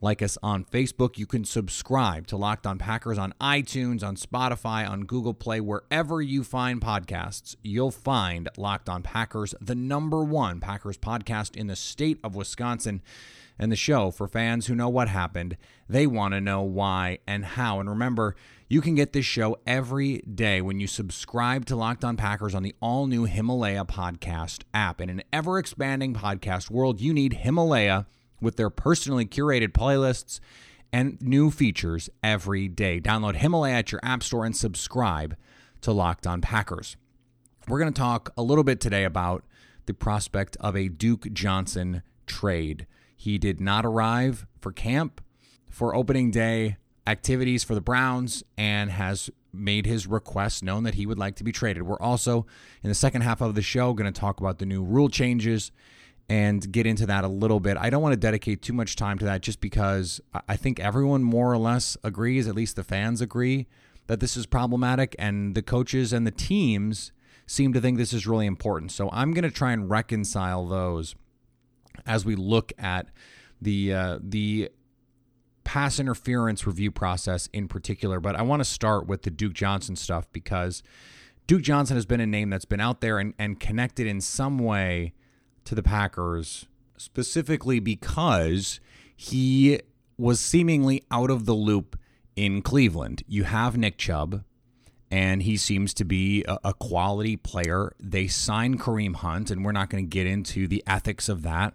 Like us on Facebook. You can subscribe to Locked On Packers on iTunes, on Spotify, on Google Play, wherever you find podcasts. You'll find Locked On Packers, the number one Packers podcast in the state of Wisconsin. And the show for fans who know what happened, they want to know why and how. And remember, you can get this show every day when you subscribe to Locked On Packers on the all new Himalaya podcast app. In an ever expanding podcast world, you need Himalaya with their personally curated playlists and new features every day. Download Himalaya at your app store and subscribe to Locked On Packers. We're going to talk a little bit today about the prospect of a Duke Johnson trade. He did not arrive for camp for opening day activities for the Browns and has made his request known that he would like to be traded. We're also in the second half of the show going to talk about the new rule changes and get into that a little bit. I don't want to dedicate too much time to that just because I think everyone more or less agrees, at least the fans agree, that this is problematic, and the coaches and the teams seem to think this is really important. So I'm going to try and reconcile those as we look at the uh, the pass interference review process in particular. But I want to start with the Duke Johnson stuff because Duke Johnson has been a name that's been out there and, and connected in some way to the Packers, specifically because he was seemingly out of the loop in Cleveland. You have Nick Chubb, and he seems to be a, quality player. They signed Kareem Hunt, and we're not going to get into the ethics of that.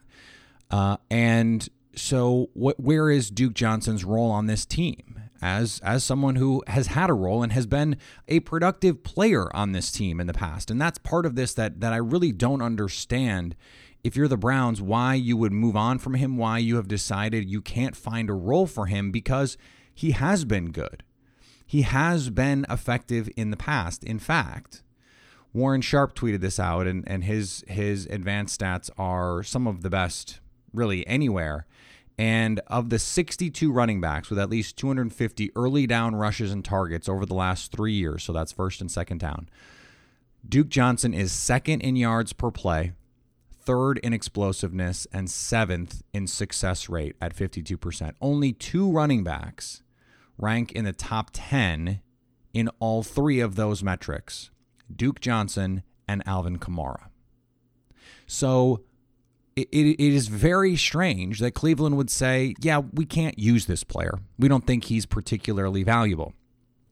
Uh, and so, what, where is Duke Johnson's role on this team? As, as someone who has had a role and has been a productive player on this team in the past. And that's part of this that, that I really don't understand if you're the Browns, why you would move on from him, why you have decided you can't find a role for him because he has been good. He has been effective in the past. In fact, Warren Sharp tweeted this out, and, and his his advanced stats are some of the best really anywhere. And of the 62 running backs with at least 250 early down rushes and targets over the last three years, so that's first and second down, Duke Johnson is second in yards per play, third in explosiveness, and seventh in success rate at 52%. Only two running backs rank in the top 10 in all three of those metrics Duke Johnson and Alvin Kamara. So it, it is very strange that Cleveland would say, yeah, we can't use this player. We don't think he's particularly valuable.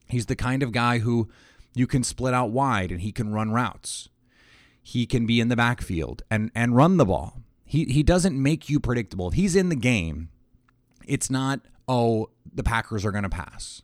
He's the kind of guy who you can split out wide and he can run routes he can be in the backfield and and run the ball. He he doesn't make you predictable. If he's in the game, it's not oh the Packers are going to pass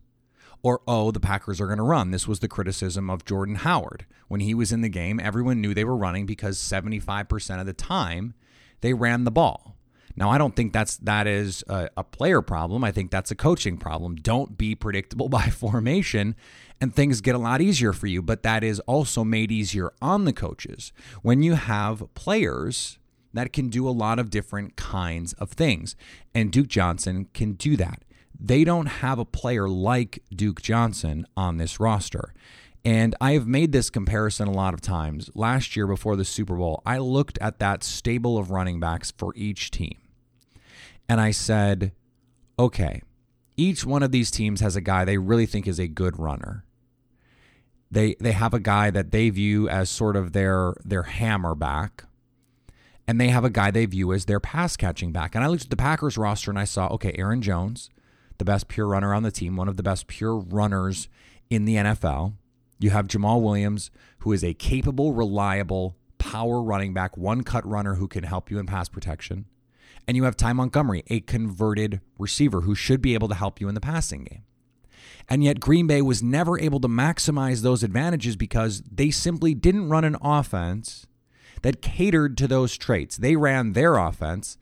or oh the Packers are going to run. This was the criticism of Jordan Howard when he was in the game. Everyone knew they were running because 75% of the time they ran the ball. Now, I don't think that's that is a, a, player problem. I think that's a coaching problem. Don't be predictable by formation, and things get a lot easier for you. But that is also made easier on the coaches when you have players that can do a lot of different kinds of things. And Duke Johnson can do that. They don't have a player like Duke Johnson on this roster. And I have made this comparison a lot of times. Last year before the Super Bowl, I looked at that stable of running backs for each team. And I said, okay, each one of these teams has a guy they really think is a good runner. They they have a guy that they view as sort of their their hammer back. And they have a guy they view as their pass catching back. And I looked at the Packers roster and I saw, okay, Aaron Jones, the best pure runner on the team, one of the best pure runners in the NFL. You have Jamaal Williams, who is a capable, reliable, power running back, one cut runner who can help you in pass protection. And you have Ty Montgomery, a converted receiver who should be able to help you in the passing game. And yet, Green Bay was never able to maximize those advantages because they simply didn't run an offense that catered to those traits. They ran their offense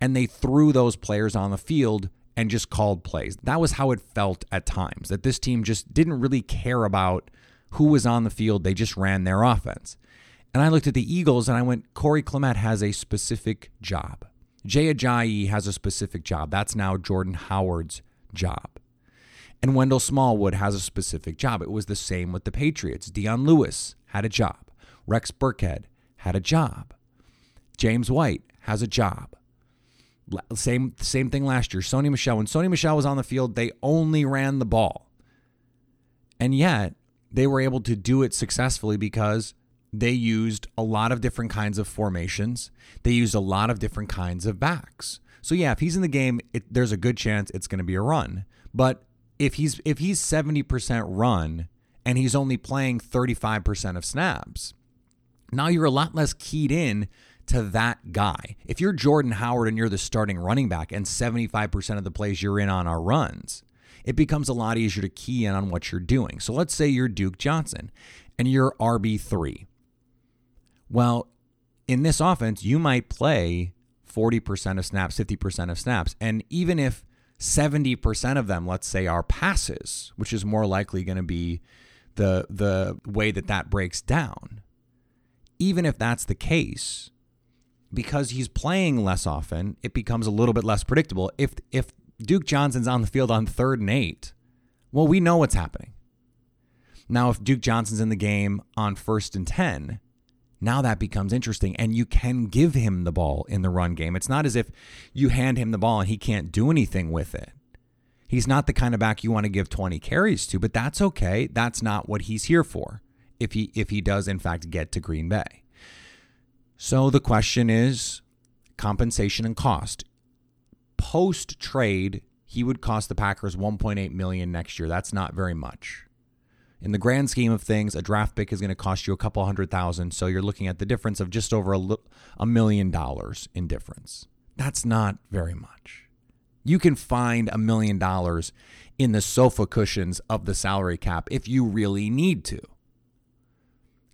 and they threw those players on the field and just called plays. That was how it felt at times, that this team just didn't really care about who was on the field. They just ran their offense. And I looked at the Eagles and I went, Corey Clement has a specific job. Jay Ajayi has a specific job. That's now Jordan Howard's job. And Wendell Smallwood has a specific job. It was the same with the Patriots. Dion Lewis had a job. Rex Burkhead had a job. James White has a job. Same same thing last year. Sony Michel. When Sony Michel was on the field, they only ran the ball. And yet they were able to do it successfully because they used a lot of different kinds of formations. They used a lot of different kinds of backs. So yeah, if he's in the game, it, there's a good chance it's going to be a run. But if he's if he's 70% run and he's only playing 35% of snaps, now you're a lot less keyed in to that guy. If you're Jordan Howard and you're the starting running back and 75% of the plays you're in on are runs, it becomes a lot easier to key in on what you're doing. So let's say you're Duke Johnson and you're RB3. Well, in this offense, you might play 40% of snaps, 50% of snaps. And even if 70% of them, let's say, are passes, which is more likely going to be the the way that that breaks down. Even if that's the case, because he's playing less often, it becomes a little bit less predictable. If if Duke Johnson's on the field on third and 8, well, we know what's happening. Now if Duke Johnson's in the game on first and 10, now that becomes interesting and you can give him the ball in the run game. It's not as if you hand him the ball and he can't do anything with it. He's not the kind of back you want to give 20 carries to, but that's okay. That's not what he's here for. If he if he does in fact get to Green Bay. So the question is compensation and cost. Post trade, he would cost the Packers 1.8 million next year. That's not very much in the grand scheme of things, a draft pick is going to cost you a couple hundred thousand. So you're looking at the difference of just over a, a million dollars in difference. That's not very much. You can find a million dollars in the sofa cushions of the salary cap if you really need to.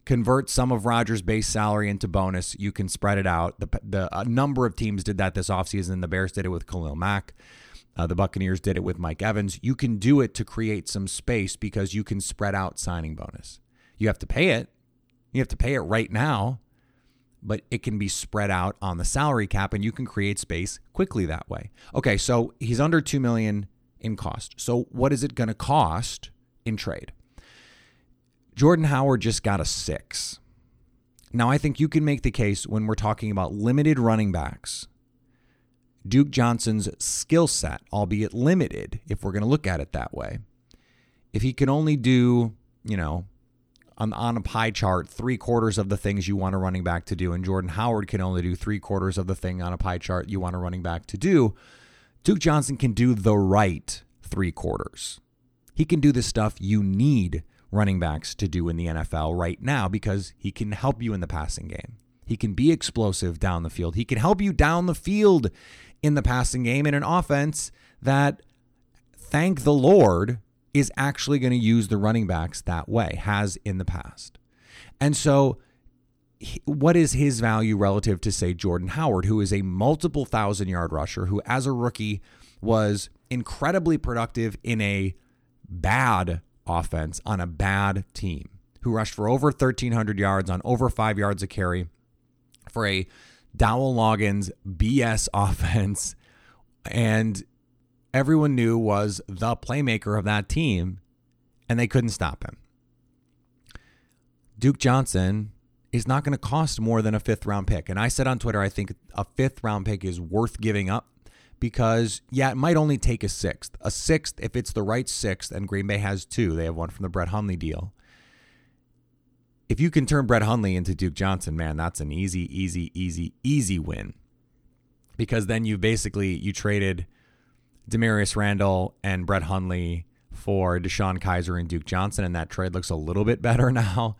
Convert some of Rodgers' base salary into bonus. You can spread it out. The, the a number of teams did that this offseason. The Bears did it with Khalil Mack. Uh, the Buccaneers did it with Mike Evans. You can do it to create some space because you can spread out signing bonus. You have to pay it. You have to pay it right now, but it can be spread out on the salary cap and you can create space quickly that way. Okay, so he's under 2 million in cost. So what is it going to cost in trade? Jordan Howard just got a 6. Now I think you can make the case when we're talking about limited running backs Duke Johnson's skill set, albeit limited, if we're going to look at it that way. If he can only do, you know, on, on a pie chart, three quarters of the things you want a running back to do, and Jordan Howard can only do three quarters of the thing on a pie chart you want a running back to do, Duke Johnson can do the right three quarters. He can do the stuff you need running backs to do in the NFL right now because he can help you in the passing game. He can be explosive down the field. He can help you down the field in the passing game in an offense that, thank the Lord, is actually going to use the running backs that way, has in the past. And so, what is his value relative to, say, Jordan Howard, who is a multiple thousand yard rusher, who as a rookie was incredibly productive in a bad offense on a bad team, who rushed for over 1,300 yards on over five yards a carry for a Dowell Loggains BS offense, and everyone knew was the playmaker of that team, and they couldn't stop him. Duke Johnson is not going to cost more than a fifth round pick. And I said on Twitter, I think a fifth round pick is worth giving up because, yeah, it might only take a sixth. A sixth, if it's the right sixth, and Green Bay has two, they have one from the Brett Hundley deal. If you can turn Brett Hundley into Duke Johnson, man, that's an easy, easy, easy, easy win. Because then you basically you traded Damarious Randall and Brett Hundley for DeShone Kizer and Duke Johnson, and that trade looks a little bit better now.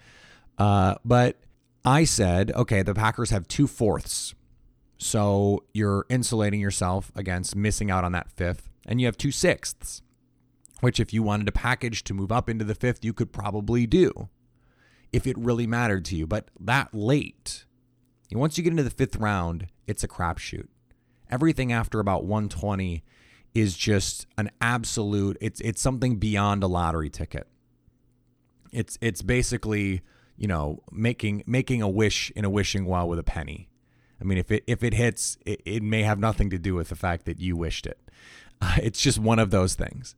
Uh, but I said, okay, the Packers have two fourths. So you're insulating yourself against missing out on that fifth. And you have two sixths, which, if you wanted a package to move up into the fifth, you could probably do if it really mattered to you. But that late, once you get into the fifth round, it's a crapshoot. Everything after about 120 is just an absolute it's it's something beyond a lottery ticket. It's it's basically, you know, making making a wish in a wishing well with a penny. I mean, if it if it hits, it, it may have nothing to do with the fact that you wished it. It's just one of those things.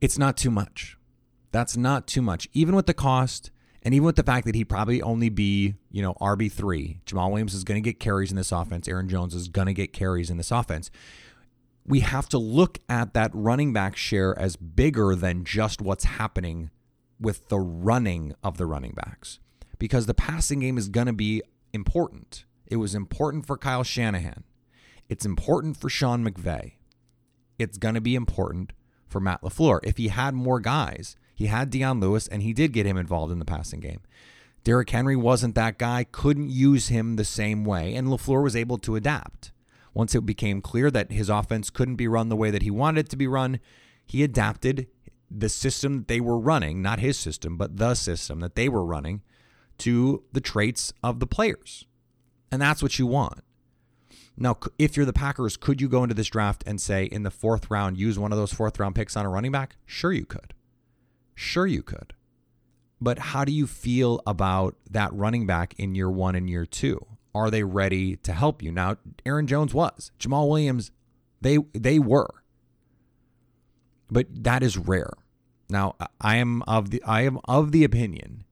It's not too much. That's not too much, even with the cost, and even with the fact that he'd probably only be, you know, RB three. Jamaal Williams is going to get carries in this offense. Aaron Jones is going to get carries in this offense we have to look at that running back share as bigger than just what's happening with the running of the running backs because the passing game is going to be important. It was important for Kyle Shanahan. It's important for Sean McVay. It's going to be important for Matt LaFleur. If he had more guys, he had Dion Lewis and he did get him involved in the passing game. Derrick Henry wasn't that guy, couldn't use him the same way, and LaFleur was able to adapt. Once it became clear that his offense couldn't be run the way that he wanted it to be run, he adapted the system that they were running, not his system, but the system that they were running to the traits of the players. And that's what you want. Now, if you're the Packers, could you go into this draft and say in the fourth round, use one of those fourth round picks on a running back? Sure, you could. Sure, you could. But how do you feel about that running back in year one and year two? are they ready to help you? Now, Aaron Jones was. Jamaal Williams, they they were. But that is rare. Now, I am of the I am of the opinion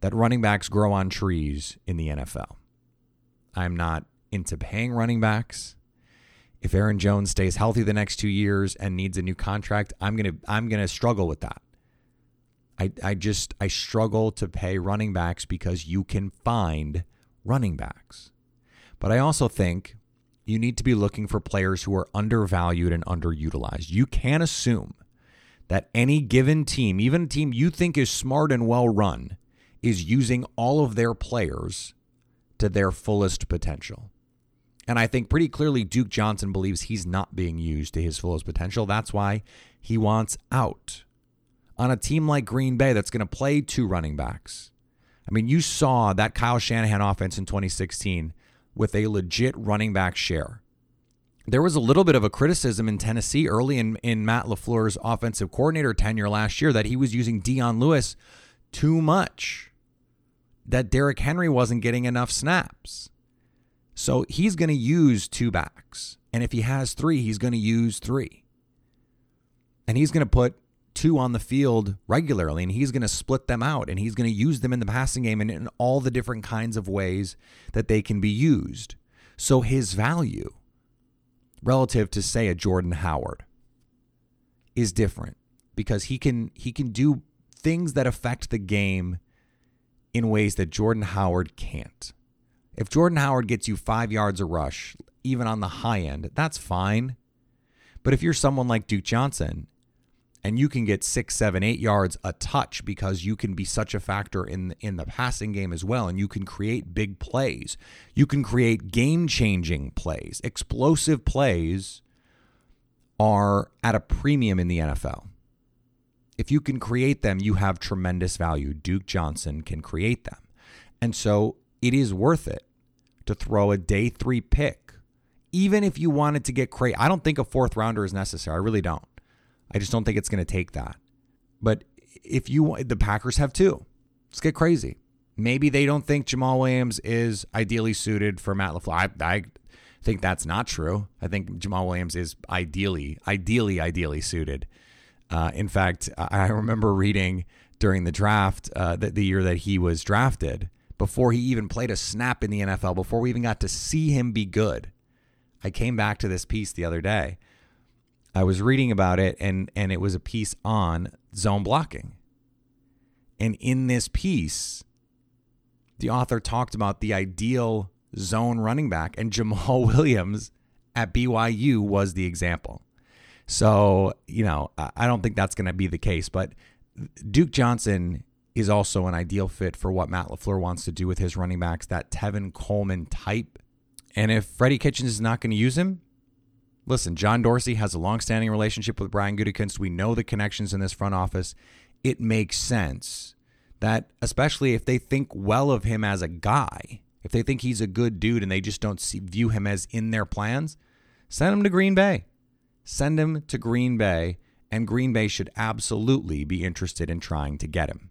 that running backs grow on trees in the NFL. I'm not into paying running backs. If Aaron Jones stays healthy the next 2 years and needs a new contract, I'm going to I'm going to struggle with that. I I just I struggle to pay running backs because you can find running backs. But I also think you need to be looking for players who are undervalued and underutilized. You can't assume that any given team, even a team you think is smart and well run, is using all of their players to their fullest potential. And I think pretty clearly Duke Johnson believes he's not being used to his fullest potential. That's why he wants out. On a team like Green Bay that's going to play two running backs, I mean, you saw that Kyle Shanahan offense in 2016 with a legit running back share. There was a little bit of a criticism in Tennessee early in, in Matt LaFleur's offensive coordinator tenure last year that he was using Dion Lewis too much, that Derrick Henry wasn't getting enough snaps. So he's going to use two backs. And if he has three, he's going to use three. And he's going to put two on the field regularly, and he's going to split them out and he's going to use them in the passing game and in all the different kinds of ways that they can be used. So his value relative to say a Jordan Howard is different because he can he can do things that affect the game in ways that Jordan Howard can't. If Jordan Howard gets you 5 yards a rush even on the high end, that's fine. But if you're someone like Duke Johnson and you can get six, seven, eight yards a touch because you can be such a factor in in the passing game as well, and you can create big plays. You can create game changing plays, explosive plays are at a premium in the NFL. If you can create them, you have tremendous value. Duke Johnson can create them. And so it is worth it to throw a day three pick. Even if you wanted to get crazy, I don't think a fourth rounder is necessary. I really don't. I just don't think it's going to take that. But if you the Packers have two, let's get crazy. Maybe they don't think Jamaal Williams is ideally suited for Matt LaFleur. I, I think that's not true. I think Jamaal Williams is ideally, ideally, ideally suited. Uh, in fact, I remember reading during the draft, uh, the, the year that he was drafted, before he even played a snap in the NFL, before we even got to see him be good. I came back to this piece the other day. I was reading about it, and and it was a piece on zone blocking. And in this piece, the author talked about the ideal zone running back, and Jamaal Williams at BYU was the example. So, you know, I don't think that's going to be the case, but Duke Johnson is also an ideal fit for what Matt LaFleur wants to do with his running backs, that Tevin Coleman type. And if Freddie Kitchens is not going to use him, listen, John Dorsey has a long-standing relationship with Brian Gutekunst. We know the connections in this front office. It makes sense that, especially if they think well of him as a guy, if they think he's a good dude and they just don't see, view him as in their plans, send him to Green Bay. Send him to Green Bay, and Green Bay should absolutely be interested in trying to get him.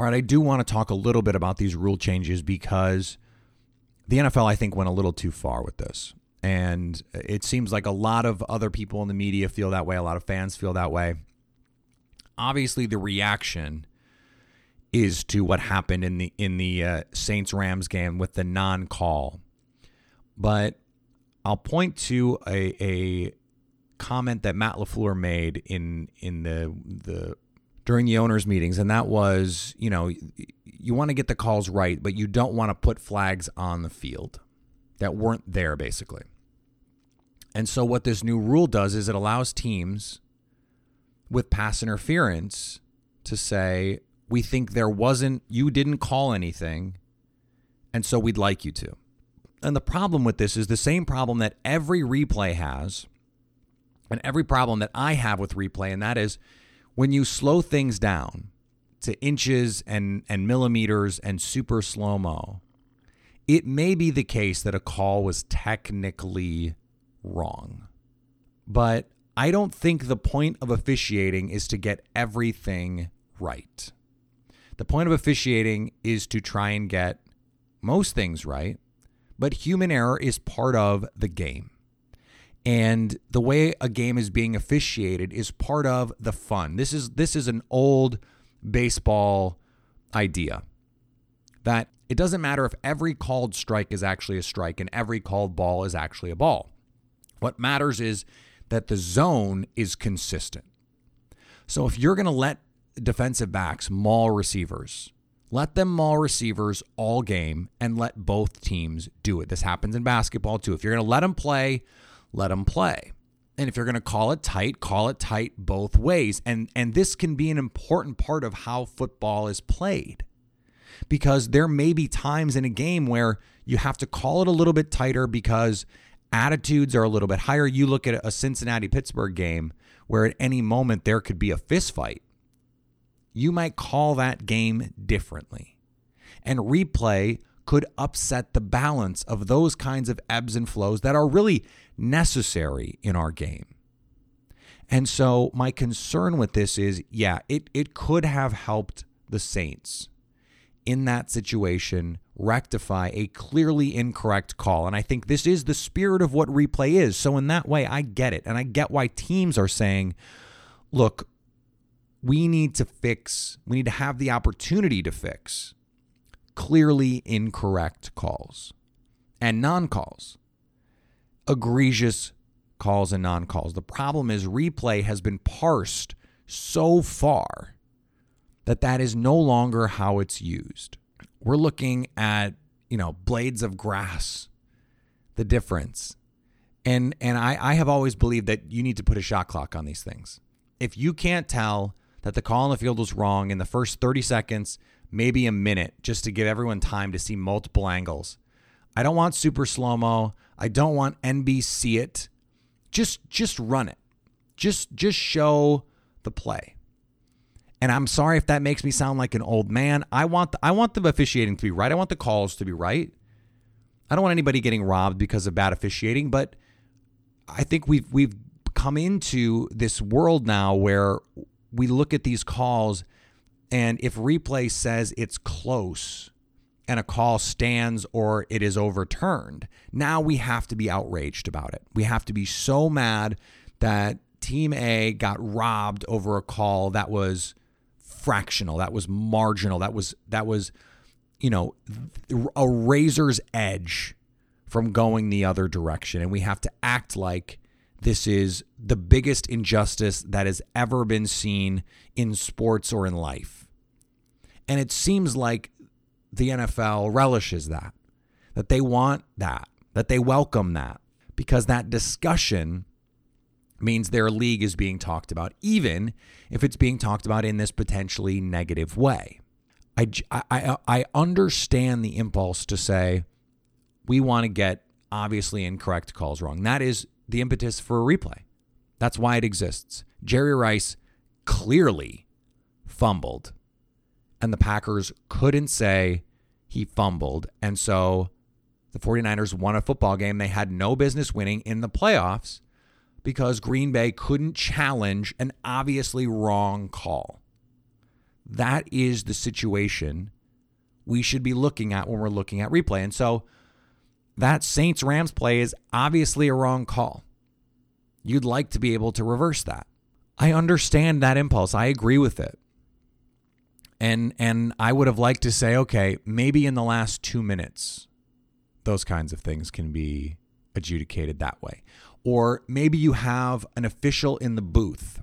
All right, I do want to talk a little bit about these rule changes because the NFL, I think, went a little too far with this. And it seems like a lot of other people in the media feel that way, a lot of fans feel that way. Obviously, the reaction is to what happened in the in the uh, Saints Rams game with the non-call. But I'll point to a, a comment that Matt LaFleur made in in the the during the owners' meetings, and that was, you know, you want to get the calls right, but you don't want to put flags on the field that weren't there, basically. And so, what this new rule does is it allows teams with pass interference to say, we think there wasn't, you didn't call anything, and so we'd like you to. And the problem with this is the same problem that every replay has, and every problem that I have with replay, and that is when you slow things down to inches and, and millimeters and super slow mo, it may be the case that a call was technically wrong. But I don't think the point of officiating is to get everything right. The point of officiating is to try and get most things right, but human error is part of the game. And the way a game is being officiated is part of the fun. This is this is an old baseball idea that it doesn't matter if every called strike is actually a strike and every called ball is actually a ball. What matters is that the zone is consistent. So if you're going to let defensive backs maul receivers, Let them maul receivers all game and let both teams do it. This happens in basketball too. If you're going to let them play, let them play. And if you're going to call it tight, call it tight both ways. And and this can be an important part of how football is played. Because there may be times in a game where you have to call it a little bit tighter because attitudes are a little bit higher. You look at a Cincinnati Pittsburgh game where at any moment there could be a fist fight. You might call that game differently. And replay could upset the balance of those kinds of ebbs and flows that are really necessary in our game. And so my concern with this is yeah, it, it could have helped the Saints in that situation rectify a clearly incorrect call. And I think this is the spirit of what replay is. So, in that way, I get it. And I get why teams are saying, look, we need to fix, we need to have the opportunity to fix clearly incorrect calls and non calls, egregious calls and non calls. The problem is replay has been parsed so far that that is no longer how it's used. We're looking at, you know, blades of grass, the difference. And and I, I have always believed that you need to put a shot clock on these things. If you can't tell that the call on the field was wrong in the first 30 seconds, maybe a minute, just to give everyone time to see multiple angles. I don't want super slow mo. I don't want NBC it. Just just run it. Just just show the play. And I'm sorry if that makes me sound like an old man. I want the, I want the officiating to be right. I want the calls to be right. I don't want anybody getting robbed because of bad officiating, but I think we've we've come into this world now where we look at these calls and if replay says it's close and a call stands or it is overturned, now we have to be outraged about it. We have to be so mad that team A got robbed over a call that was fractional, that was marginal, that was that was you know a razor's edge from going the other direction and we have to act like this is the biggest injustice that has ever been seen in sports or in life. And it seems like the NFL relishes that, that they want that, that they welcome that, because that discussion means their league is being talked about, even if it's being talked about in this potentially negative way. I, I, I understand the impulse to say, we want to get obviously incorrect calls wrong. That is the impetus for a replay. That's why it exists. Jerry Rice clearly fumbled, and the Packers couldn't say he fumbled. And so the 49ers won a football game they had no business winning in the playoffs because Green Bay couldn't challenge an obviously wrong call. That is the situation we should be looking at when we're looking at replay. And so that Saints Rams play is obviously a wrong call. You'd like to be able to reverse that. I understand that impulse. I agree with it. And and I would have liked to say, okay, maybe in the last 2 minutes those kinds of things can be adjudicated that way. Or maybe you have an official in the booth.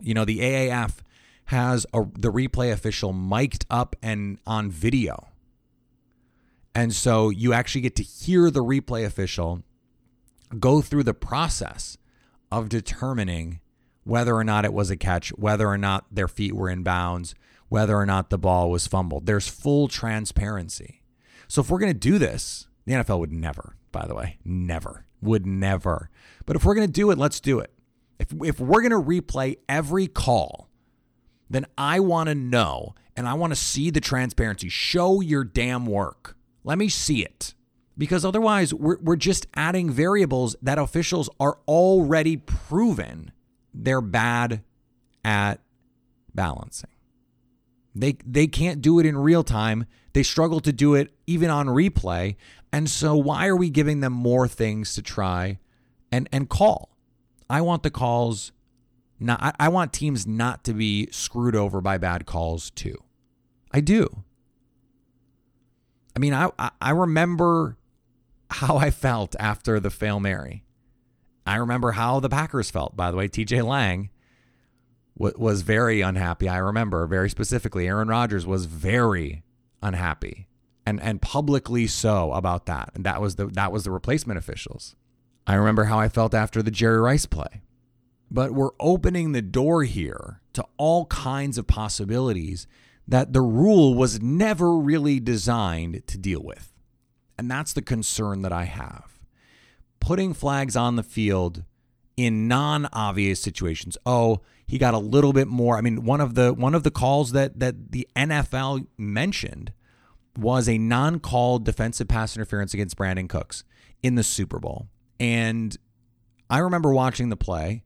You know, the AAF has a, the replay official mic'd up and on video. And so you actually get to hear the replay official go through the process of determining whether or not it was a catch, whether or not their feet were in bounds, whether or not the ball was fumbled. There's full transparency. So if we're going to do this, the NFL would never, by the way, never, would never. But if we're going to do it, let's do it. If, if we're going to replay every call, then I want to know and I want to see the transparency. Show your damn work. Let me see it. Because otherwise, we're, we're just adding variables that officials are already proven they're bad at balancing. They, they can't do it in real time. They struggle to do it even on replay. And so, why are we giving them more things to try and, and call? I want the calls not, I, I want teams not to be screwed over by bad calls too. I do. I mean, I I remember how I felt after the fail Mary. I remember how the Packers felt, by the way. TJ Lang was very unhappy. I remember very specifically, Aaron Rodgers was very unhappy and and publicly so about that. And that was the that was the replacement officials. I remember how I felt after the Jerry Rice play. But we're opening the door here to all kinds of possibilities that the rule was never really designed to deal with. And that's the concern that I have. Putting flags on the field in non-obvious situations. Oh, he got a little bit more. I mean, one of the one of the calls that that the NFL mentioned was a non-called defensive pass interference against Brandin Cooks in the Super Bowl. And I remember watching the play,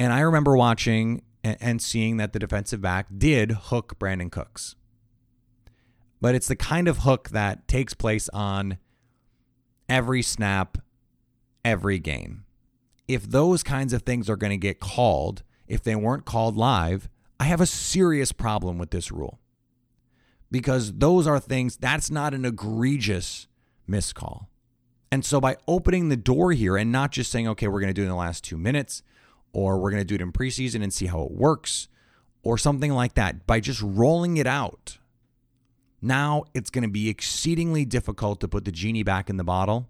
and I remember watching and seeing that the defensive back did hook Brandin Cooks. But it's the kind of hook that takes place on every snap, every game. If those kinds of things are going to get called, if they weren't called live, I have a serious problem with this rule. Because those are things, that's not an egregious miscall. And so by opening the door here and not just saying, okay, we're going to do it in the last two minutes, or we're going to do it in preseason and see how it works, or something like that, by just rolling it out, now it's going to be exceedingly difficult to put the genie back in the bottle.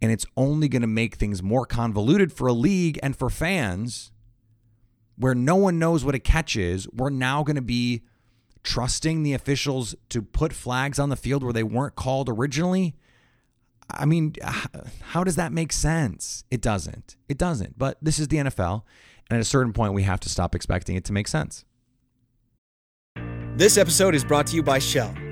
And it's only going to make things more convoluted for a league and for fans where no one knows what a catch is. We're now going to be trusting the officials to put flags on the field where they weren't called originally I mean, how does that make sense? It doesn't. It doesn't. But this is the NFL. And at a certain point, we have to stop expecting it to make sense. This episode is brought to you by Shell.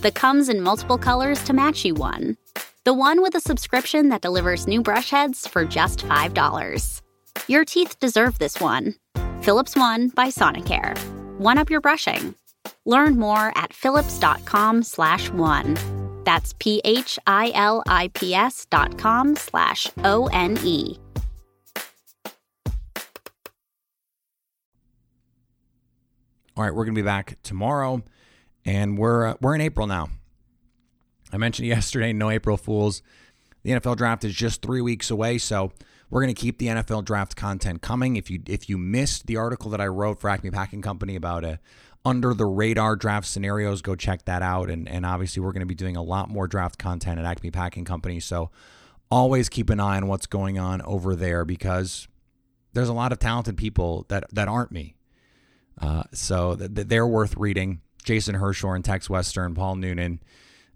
The comes in multiple colors to match you one the one with a subscription that delivers new brush heads for just $5. Your teeth deserve this one. Philips One by Sonicare. One up your brushing. Learn more at philips.com slash one. That's P-H-I-L-I-P-S dot com slash O-N-E. All right, we're going to be back tomorrow, and we're uh, we're in April now. I mentioned yesterday, no April Fools. The NFL draft is just three weeks away, so we're going to keep the NFL draft content coming. If you if you missed the article that I wrote for Acme Packing Company about a under the radar draft scenarios, go check that out. And and obviously we're going to be doing a lot more draft content at Acme Packing Company. So always keep an eye on what's going on over there because there's a lot of talented people that that aren't me. Uh, so th- they're worth reading. Jason Hirschhorn, Tex Western, Paul Noonan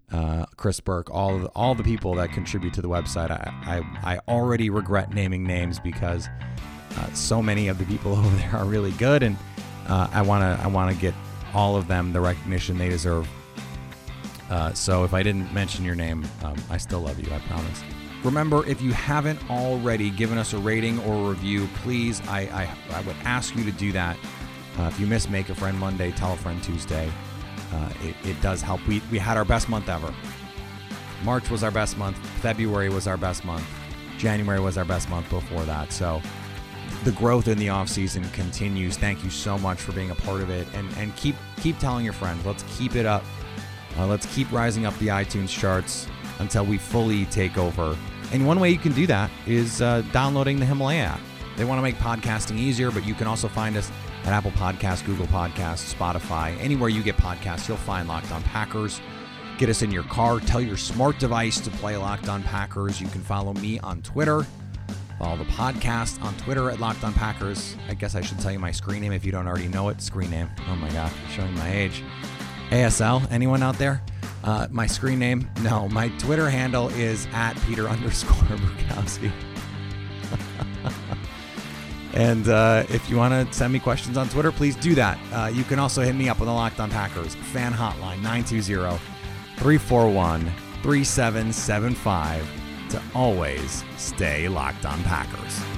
uh, Chris Burke, all the, all the people that contribute to the website. I, I, I already regret naming names because uh, so many of the people over there are really good, and uh, I wanna I wanna get all of them the recognition they deserve. Uh, so if I didn't mention your name, um, I still love you. I promise. Remember, if you haven't already given us a rating or a review, please, I, I, I would ask you to do that. Uh, if you miss Make a Friend Monday, Tell a Friend Tuesday uh, it, it does help. We, we had our best month ever. March was our best month. February was our best month. January was our best month before that. So the growth in the off season continues. Thank you so much for being a part of it, and and keep keep telling your friends. Let's keep it up. Uh, let's keep rising up the iTunes charts until we fully take over. And one way you can do that is uh, downloading the Himalaya app. They want to make podcasting easier, but you can also find us at Apple Podcasts, Google Podcasts, Spotify, anywhere you get podcasts, you'll find Locked On Packers. Get us in your car. Tell your smart device to play Locked On Packers. You can follow me on Twitter. Follow the podcast on Twitter at Locked On Packers. I guess I should tell you my screen name if you don't already know it. Screen name. Oh my God, showing my age. ASL. Anyone out there? Uh, my screen name? No, my Twitter handle is at Peter underscore Bukowski. And uh, if you want to send me questions on Twitter, please do that. Uh, you can also hit me up on the Locked On Packers fan hotline 920 341 3775 to always stay locked on Packers.